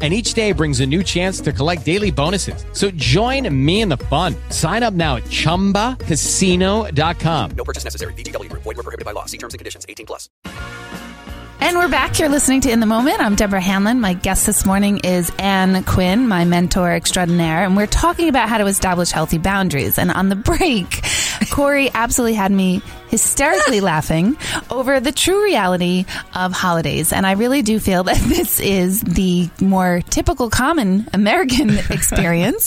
and each day brings a new chance to collect daily bonuses. So join me in the fun. Sign up now at ChumbaCasino.com. No purchase necessary. VGW Group. Void were prohibited by law. See terms and conditions. 18 plus. And we're back. You're listening to In the Moment. I'm Deborah Hanlon. My guest this morning is Anne Quinn, my mentor extraordinaire, and we're talking about how to establish healthy boundaries. And on the break, Corey absolutely had me hysterically laughing over the true reality of holidays. And I really do feel that this is the more typical common American experience.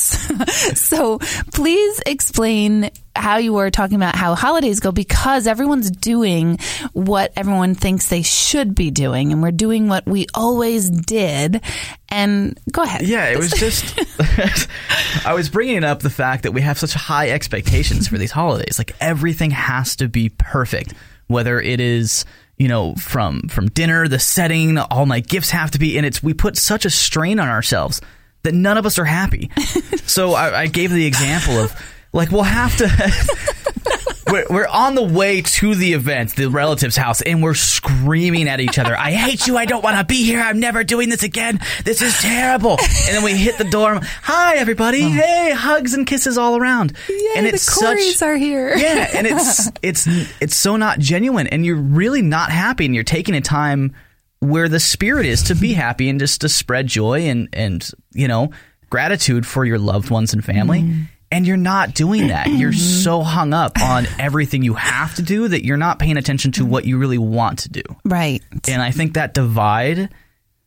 so please explain how you were talking about how holidays go because everyone's doing what everyone thinks they should be doing and we're doing what we always did and go ahead yeah it was just i was bringing up the fact that we have such high expectations for these holidays like everything has to be perfect whether it is you know from from dinner the setting all my gifts have to be and it's we put such a strain on ourselves that none of us are happy so I, I gave the example of like we'll have to. We're, we're on the way to the event, the relative's house, and we're screaming at each other. I hate you. I don't want to be here. I'm never doing this again. This is terrible. And then we hit the door. Hi, everybody. Hey, hugs and kisses all around. Yay, and it's the Corys such, are here. yeah, and it's it's it's so not genuine, and you're really not happy, and you're taking a time where the spirit is to be happy and just to spread joy and and you know gratitude for your loved ones and family. Mm. And you're not doing that. You're so hung up on everything you have to do that you're not paying attention to what you really want to do. Right. And I think that divide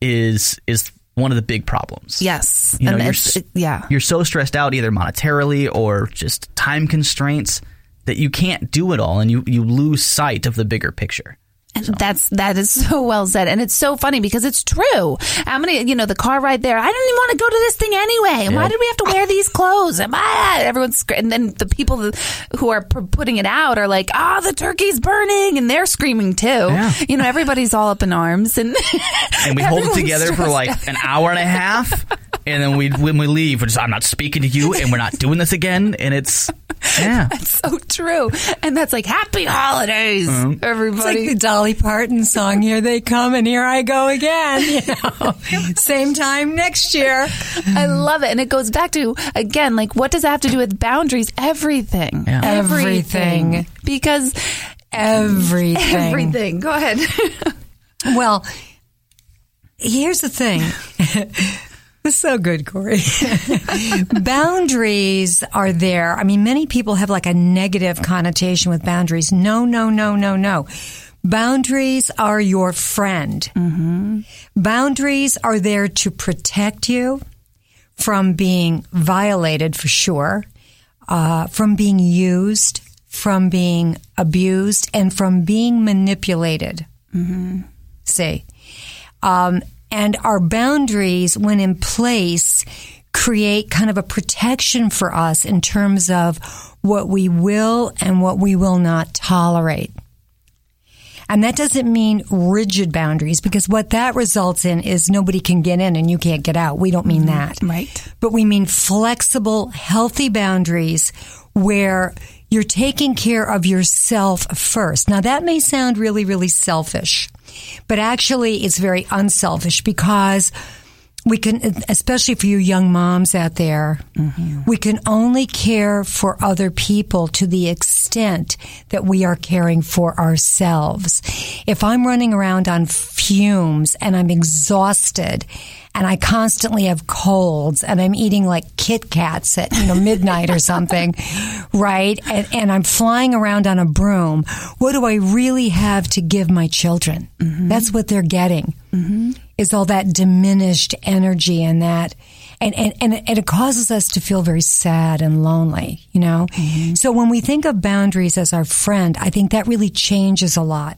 is is one of the big problems. Yes. You know, and you're it- yeah. You're so stressed out either monetarily or just time constraints that you can't do it all and you, you lose sight of the bigger picture. And that's that is so well said, and it's so funny because it's true. How many, you know, the car ride there? I didn't even want to go to this thing anyway. Why did we have to wear these clothes? And ah, everyone's and then the people who are putting it out are like, "Ah, the turkey's burning," and they're screaming too. Yeah. You know, everybody's all up in arms, and And we hold it together for like out. an hour and a half. And then we, when we leave, we're just, I'm not speaking to you and we're not doing this again. And it's, yeah. That's so true. And that's like happy holidays, Mm-hmm. It's everybody. like the Dolly Parton song, Here They Come and Here I Go Again. You know, same time next year. I love it. And it goes back to, again, like, what does that have to do with boundaries? Everything. Yeah. Everything. Because Everything. everything. Go ahead. Well, here's the thing. It's so good, Corey. boundaries are there. I mean, many people have like a negative connotation with boundaries. No, no, no, no, no. Boundaries are your friend. Boundaries are there to protect you from being violated for sure, uh, from being used, from being abused, and from being manipulated. See. Um, and our boundaries, when in place, create kind of a protection for us in terms of what we will and what we will not tolerate. And that doesn't mean rigid boundaries because what that results in is nobody can get in and you can't get out. We don't mean mm-hmm. that. Right. But we mean flexible, healthy boundaries where you're taking care of yourself first. Now that may sound really, really selfish, but actually it's very unselfish because we can, especially for you young moms out there, mm-hmm. we can only care for other people to the extent that we are caring for ourselves. If I'm running around on fumes and I'm exhausted and I constantly have colds and I'm eating like Kit Kats at you know midnight or something, right? And, and I'm flying around on a broom. What do I really have to give my children? Mm-hmm. That's what they're getting. Mm-hmm. Is all that diminished energy and that, and, and, and, and it causes us to feel very sad and lonely, you know? Mm-hmm. So when we think of boundaries as our friend, I think that really changes a lot.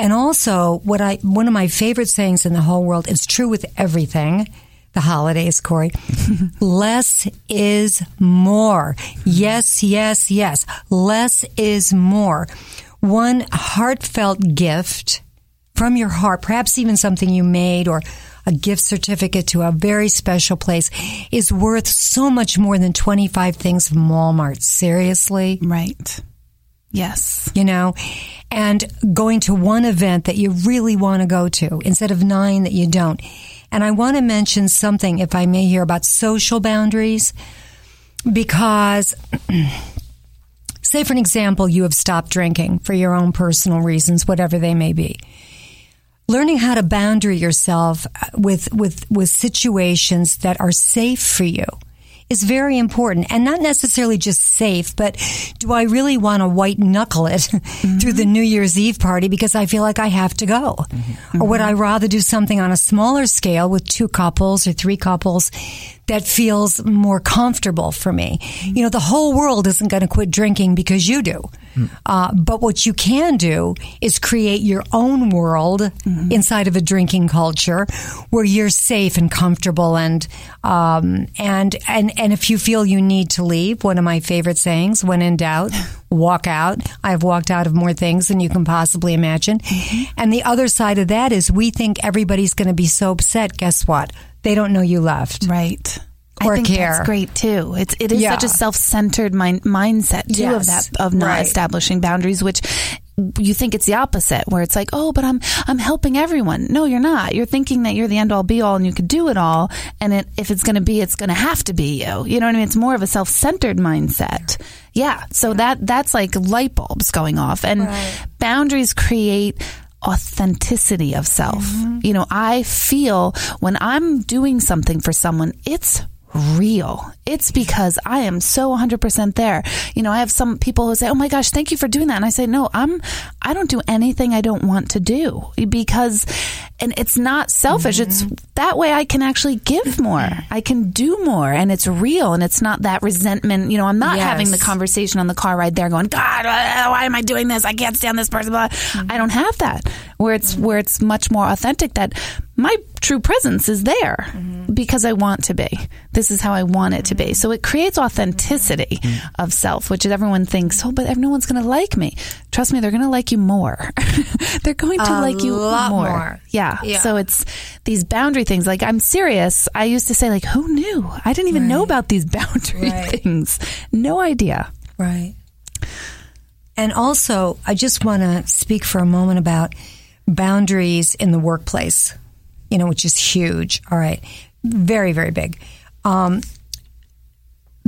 And also, what I one of my favorite sayings in the whole world is true with everything. The holidays, Corey. Less is more. Yes, yes, yes. Less is more. one heartfelt gift from your heart, perhaps even something you made or a gift certificate to a very special place is worth so much more than 25 things from Walmart. Seriously? Right. Yes. you know, and going to one event that you really want to go to instead of nine that you don't. And I want to mention something, if I may, here about social boundaries, because, say, for an example, you have stopped drinking for your own personal reasons, whatever they may be. Learning how to boundary yourself uh, with, with, with situations that are safe for you is very important and not necessarily just safe, but do I really want to white knuckle it through the mm-hmm. New Year's Eve party because I feel like I have to go? Mm-hmm. Or would mm-hmm. I rather do something on a smaller scale with two couples or three couples that feels more comfortable for me? You know, the whole world isn't going to quit drinking because you do. Uh, but what you can do is create your own world inside of a drinking culture where you're safe and comfortable and um, and and and if you feel you need to leave, one of my favorite sayings: "When in doubt, walk out." I've walked out of more things than you can possibly imagine. And the other side of that is we think everybody's going to be so upset. Guess what? They don't know you left. Right. Or I think care. that's great too. It's it is Yeah. such a self-centered mind, mindset too of that of not Right. establishing boundaries, which you think it's the opposite, where it's like, oh, but I'm I'm helping everyone. No, you're not. You're thinking that you're the end all be all and you could do it all, and it, if it's going to be, it's going to have to be you. You know what I mean? It's more of a self-centered mindset. Yeah. So that that's like light bulbs going off, and boundaries create authenticity of self. You know, I feel when I'm doing something for someone, it's real. It's because I am so 100% there. You know, I have some people who say, "Oh my gosh, thank you for doing that." And I say, "No, I'm I don't do anything I don't want to do because and it's not selfish. It's mm-hmm. that way I can actually give more. Mm-hmm. I can do more and it's real and it's not that resentment. You know, I'm not Yes. having the conversation on the car ride there going, God, why am I doing this? I can't stand this person. Blah. Mm-hmm. I don't have that where it's, where it's much more authentic that my true presence is there because I want to be. This is how I want it to be. So it creates authenticity mm. of self, which everyone thinks, oh, but no one's going to like me. Trust me, they're going to like you more. they're going to A like you a lot more. more. Yeah. Yeah. So it's these boundary things. Like I'm serious. I used to say like, who knew? I didn't even know about these boundary Right. things. No idea. Right. And also, I just want to speak for a moment about boundaries in the workplace, you know, which is huge. All right. Very, very big. Um,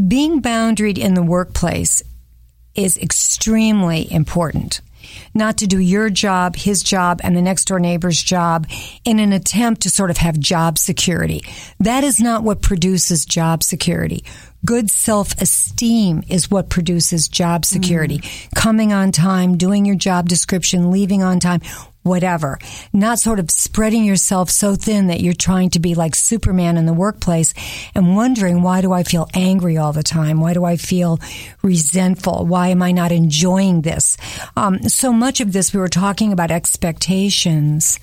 being boundaried in the workplace is extremely important. Not to do your job, his job, and the next door neighbor's job in an attempt to sort of have job security. That is not what produces job security. Good self esteem is what produces job security. Coming on time, doing your job description, leaving on time, whatever. Not sort of spreading yourself so thin that you're trying to be like Superman in the workplace and wondering why do I feel angry all the time? Why do I feel resentful? Why am I not enjoying this? Um, so much of this we were talking about expectations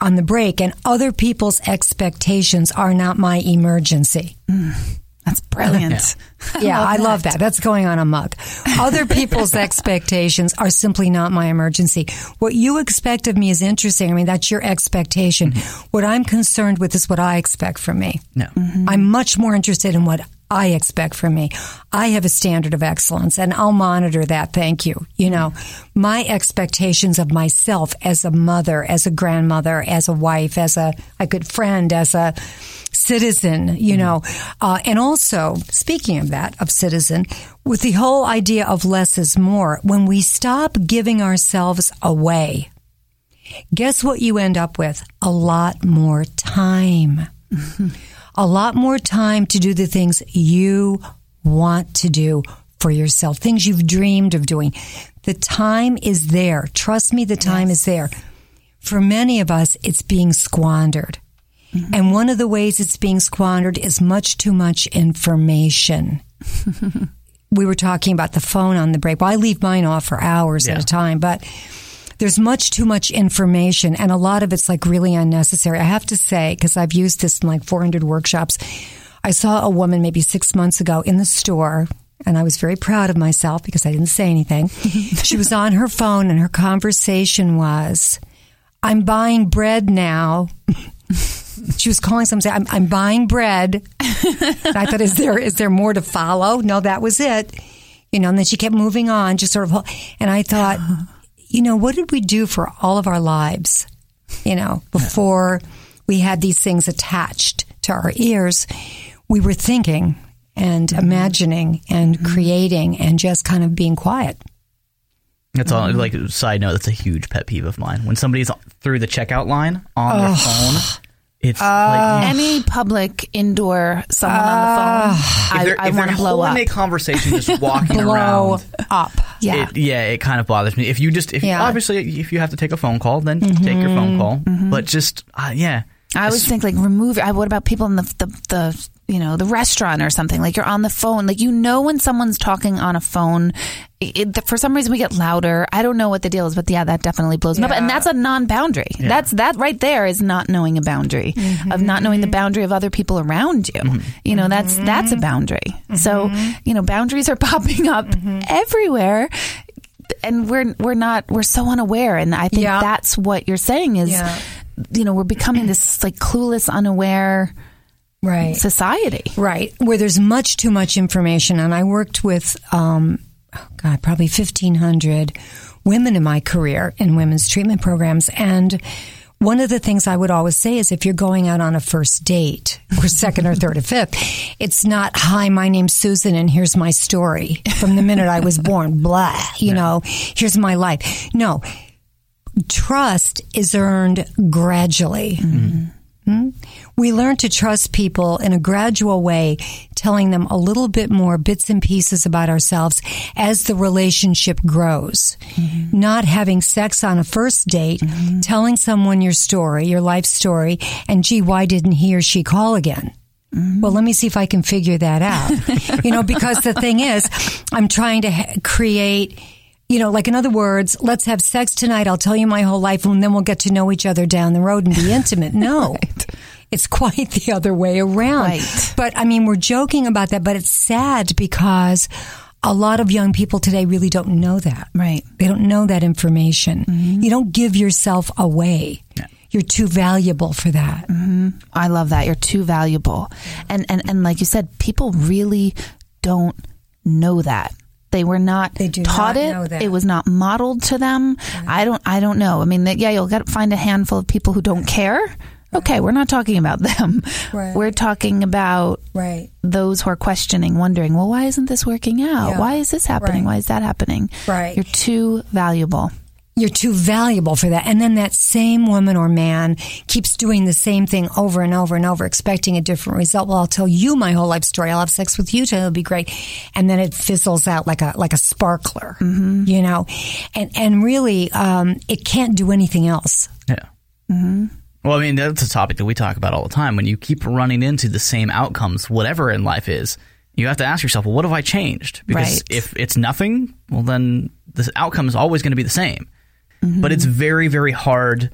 on the break and other people's expectations are not my emergency. That's brilliant. Yeah, I love that. That's going on a mug. Other people's expectations are simply not my emergency. What you expect of me is interesting. I mean, that's your expectation. Mm-hmm. What I'm concerned with is what I expect from me. No. Mm-hmm. I'm much more interested in what I expect from me. I have a standard of excellence and I'll monitor that. Thank you. You know, my expectations of myself as a mother, as a grandmother, as a wife, as a, a good friend, as a citizen, you know, uh, and also speaking of that, of citizen, with the whole idea of less is more, when we stop giving ourselves away, guess what you end up with? A lot more time. a lot more time to do the things you want to do for yourself, things you've dreamed of doing. The time is there. Trust me, the time is there. For many of us, it's being squandered. Mm-hmm. And one of the ways it's being squandered is much too much information. we were talking about the phone on the break. Well, I leave mine off for hours at a time, but there's much too much information and a lot of it's like really unnecessary. I have to say, because I've used this in like 400 workshops, I saw a woman maybe six months ago in the store and I was very proud of myself because I didn't say anything. she was on her phone, and her conversation was, "I'm buying bread now." she was calling someone saying, I'm, I'm buying bread. And I thought, is there is there more to follow? No, that was it. You know, and then she kept moving on, just sort of. And I thought, you know, what did we do for all of our lives? You know, before we had these things attached to our ears, we were thinking and mm-hmm. imagining and mm-hmm. creating and just kind of being quiet. That's all. Mm-hmm. Like side note, that's a huge pet peeve of mine. When somebody's through the checkout line on their phone, it's like ah. Any public indoor someone on the ah. phone, if I, I want to blow up. a conversation, just walking Blow around. up. yeah. It, yeah, it kind of bothers me. If you just, if Yeah. obviously, if you have to take a phone call, then mm-hmm. take your phone call. Mm-hmm. But just, uh, yeah, I always think like remove. I, what about people in the, the the you know the restaurant or something? Like you're on the phone. Like you know when someone's talking on a phone. It, it- for some reason we get louder. I don't know what the deal is, but yeah, that definitely blows me up. And that's a non-boundary. That's that right there is not knowing a boundary mm-hmm. of not knowing the boundary of other people around you. Mm-hmm. You know that's mm-hmm. that's a boundary. So you know boundaries are popping up everywhere. And we're we're not we're so unaware, and I think Yeah. that's what you're saying is Yeah. you know, we're becoming this like clueless, unaware Right. society. Right, where there's much too much information. And I worked with, um, oh God, probably 1,500 women in my career in women's treatment programs. And one of the things I would always say is if you're going out on a first date or second or third or fifth, it's not, hi, my name's Susan and here's my story from the minute I was born, blah, you know, here's my life. No, trust is earned gradually. Hmm? We learn to trust people in a gradual way, telling them a little bit more bits and pieces about ourselves as the relationship grows. Mm-hmm. Not having sex on a first date, mm-hmm. telling someone your story, your life story, and gee, why didn't he or she call again? Mm-hmm. Well, let me see if I can figure that out. you know, because the thing is, I'm trying to ha- create, you know, like in other words, let's have sex tonight. I'll tell you my whole life and then we'll get to know each other down the road and be intimate. No. It's quite the other way around. Right. But I mean, we're joking about that, but it's sad because a lot of young people today really don't know that. Right. They don't know that information. Mm-hmm. You don't give yourself away. You're too valuable for that. Mm-hmm. I love that. You're too valuable. And and and like you said, people really don't know that. They were not They do taught not it. It was not modeled to them. I don't I don't know. I mean, yeah, you'll get find a handful of people who don't care. Okay, we're not talking about them. Right. We're talking about Right. those who are questioning, wondering, well, why isn't this working out? Yeah. Why is this happening? Right. Why is that happening? Right. You're too valuable. You're too valuable for that. And then that same woman or man keeps doing the same thing over and over and over, expecting a different result. Well, I'll tell you my whole life story. I'll have sex with you, too. It'll be great. And then it fizzles out like a, like a sparkler, you know? And, and really, um, it can't do anything else. Yeah. Well, I mean, that's a topic that we talk about all the time. When you keep running into the same outcomes, whatever in life is, you have to ask yourself, well, what have I changed? Because Right. if it's nothing, well, then the outcome is always going to be the same. But it's very, very hard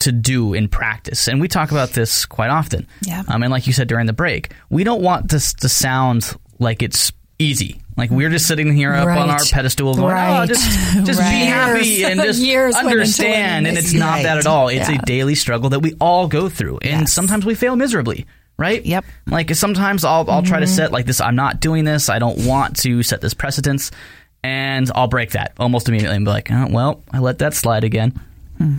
to do in practice. And we talk about this quite often. Yeah. Um, and like you said during the break, we don't want this to sound like it's easy. Like we're just sitting here up on our pedestal going, oh, just, just Right. be happy and just understand. And it's not Right. that at all. It's Yeah. a daily struggle that we all go through. And Yes. sometimes we fail miserably. Right? Yep. Like sometimes I'll I'll try to set like this. I'm not doing this. I don't want to set this precedence, and I'll break that almost immediately and be like, oh, well, I let that slide again.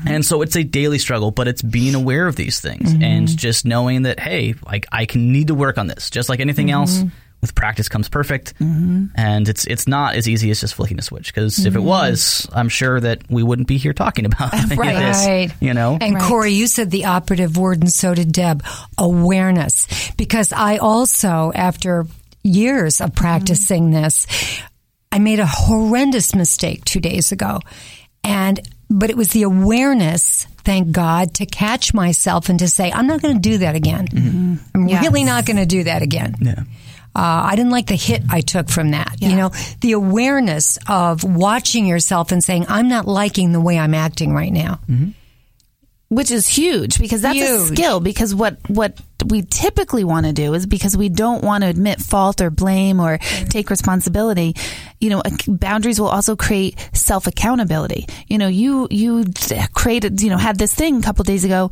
And so it's a daily struggle, but it's being aware of these things and just knowing that hey, like I can need to work on this, just like anything else. With practice comes perfect, mm-hmm. and it's it's not as easy as just flicking a switch. Because if it mm-hmm. was, I'm sure that we wouldn't be here talking about any Right. this. Right. You know, And Corey, you said the operative word, and so did Deb awareness. Because I also, after years of practicing mm-hmm. this, I made a horrendous mistake two days ago. And, but it was the awareness, thank God, to catch myself and to say, I'm not going to do that again. I'm Yes. really not going to do that again. yeah. Uh, I didn't like the hit I took from that. You know, the awareness of watching yourself and saying, I'm not liking the way I'm acting right now. which is huge because that's a skill because what what we typically want to do is because we don't want to admit fault or blame or take responsibility. You know, boundaries will also create self accountability. You know, you you created, you know, had this thing a couple days ago,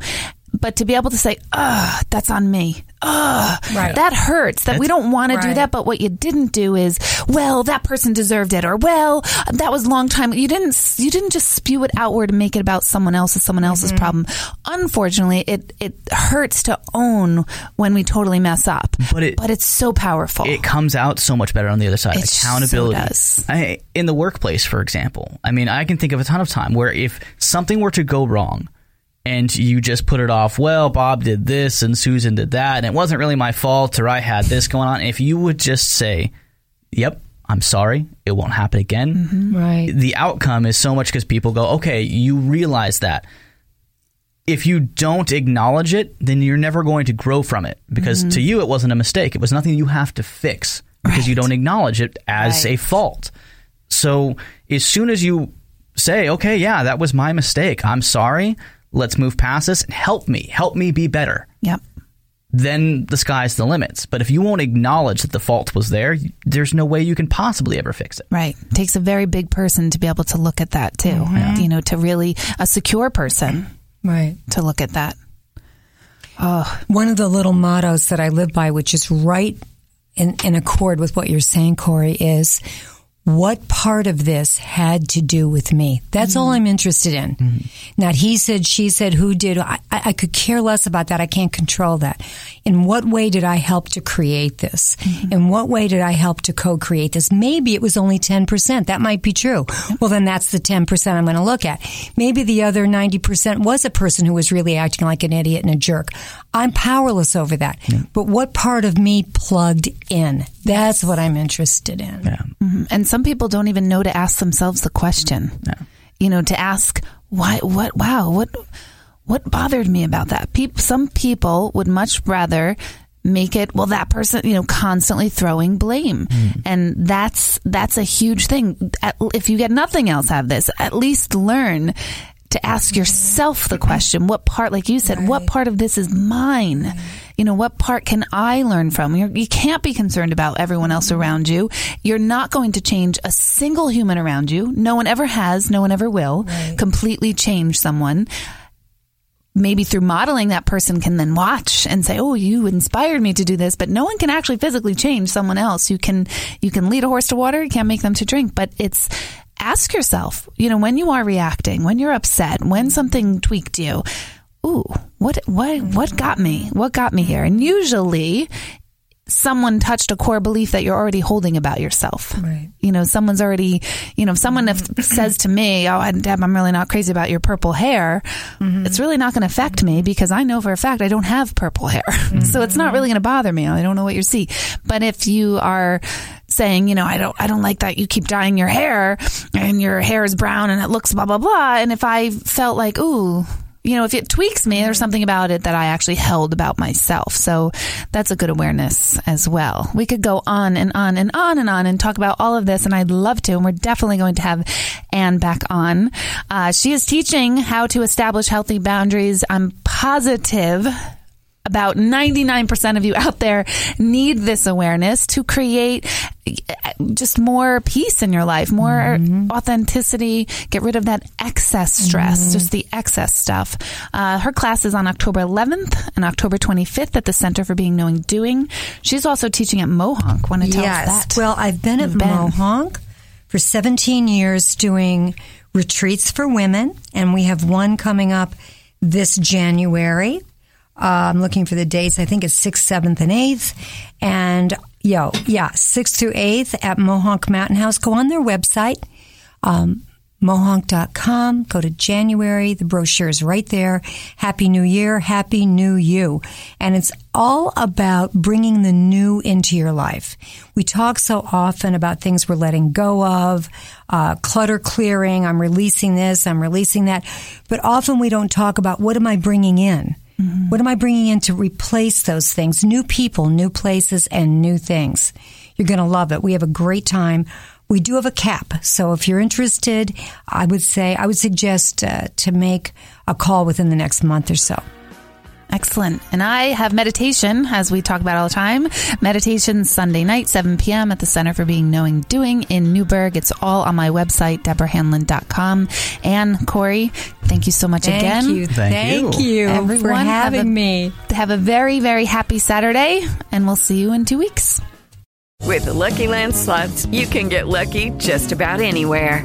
but to be able to say, "Ah, that's on me." Ugh, Right. that hurts. That we don't want to do that, but what you didn't do is, well, that person deserved it, or well, that was a long time. You didn't. You didn't just spew it outward and make it about someone else's, someone else's Mm-hmm. problem. Unfortunately, it it hurts to own when we totally mess up. But it- but it's so powerful. it comes out so much better on the other side. It so Accountability. does. I, in the workplace, for example, I mean, I can think of a ton of time where if something were to go wrong and you just put it off, well, Bob did this and Susan did that, and it wasn't really my fault or I had this going on. If you would just say, yep, I'm sorry, it won't happen again. Mm-hmm. Right. The outcome is so much because people go, okay, you realize that. If you don't acknowledge it, then you're never going to grow from it because Mm-hmm. to you it wasn't a mistake. It was nothing you have to fix because you don't acknowledge it as Right. a fault. So as soon as you say, okay, yeah, that was my mistake. I'm sorry. Let's move past this and help me. Help me be better. yep. Then the sky's the limits. But if you won't acknowledge that the fault was there, there's no way you can possibly ever fix it. Right. It takes a very big person to be able to look at that too. Mm-hmm. You know, to really a secure person Right. to look at that. One of the little mottos that I live by, which is right in, in accord with what you're saying, Corey, is what part of this had to do with me? That's all I'm interested in. Mm-hmm. Not he said, she said, who did. I, I could care less about that. I can't control that. In what way did I help to create this? Mm-hmm. In what way did I help to co-create this? Maybe it was only 10%. That might be true. Well, then that's the 10% I'm going to look at. Maybe the other 90% was a person who was really acting like an idiot and a jerk. I'm powerless over that. But what part of me plugged in? That's what I'm interested in. Mhm. And some people don't even know to ask themselves the question. You know, to ask why, what, wow, what, what bothered me about that? Peop some people would much rather make it well that person you know constantly throwing blame and that's that's a huge thing At- if you get nothing else out of this at least learn to ask yourself the question what part like you said what part of this is mine? You know what part can i learn from? You're, you can't be concerned about everyone else around you. You're not going to change a single human around you. No one ever has no one ever will completely change someone. Maybe through modeling that person can then watch and say oh you inspired me to do this but no one can actually physically change someone else. You can you can lead a horse to water you can't make them to drink but it's ask yourself you know when you are reacting when you're upset when something tweaked you ooh what what what got me? What got me here? And usually someone touched a core belief that you're already holding about yourself. Right. You know, someone's already, you know, if someone if mm-hmm. says to me, "Oh, Deb, I'm really not crazy about your purple hair," mm-hmm. it's really not going to affect me because I know for a fact I don't have purple hair, so it's not mm-hmm. really going to bother me. I don't know what you see, but if you are saying, you know, I don't, I don't like that you keep dyeing your hair and your hair is brown and it looks blah blah blah, and if I felt like, ooh. You know, if it tweaks me, there's something about it that I actually held about myself. So that's a good awareness as well. We could go on and on and on and on and talk about all of this, and I'd love to. And we're definitely going to have Anne back on. Uh, she is teaching how to establish healthy boundaries. I'm positive about 99% of you out there need this awareness to create uh, just more peace in your life, more mm-hmm. authenticity, get rid of that excess stress, mm-hmm. just the excess stuff. Uh, her class is on October 11th and October 25th at the Center for Being Knowing Doing. She's also teaching at Mohonk. Want to tell us that? Well, I've been at. Mohonk for 17 years doing retreats for women, and we have one coming up this January. I'm looking for the dates. I think it's 6th, 7th, and 8th. And, yo, yeah, 6th through 8th at Mohonk Mountain House. Go on their website. Um, mohonk.com. Go to January. The brochure is right there. Happy New Year. Happy New You. And it's all about bringing the new into your life. We talk so often about things we're letting go of, uh, clutter clearing. I'm releasing this. I'm releasing that. But often we don't talk about what am I bringing in? What am I bringing in to replace those things? New people, new places, and new things. You're going to love it. We have a great time. We do have a cap. So if you're interested, I would say, I would suggest uh, to make a call within the next month or so. Excellent. And I have meditation, as we talk about all the time. Meditation Sunday night, 7 p.m. at the Center for Being, Knowing, Doing in Newburgh. It's all on my website, deborahhanlon.com. And Corey, thank you so much again. Thank again. you. Thank Thank you, Everyone for have having a- me. Have a very, very happy Saturday, and we'll see you in two weeks. With the Lucky Land slots, you can get lucky just about anywhere.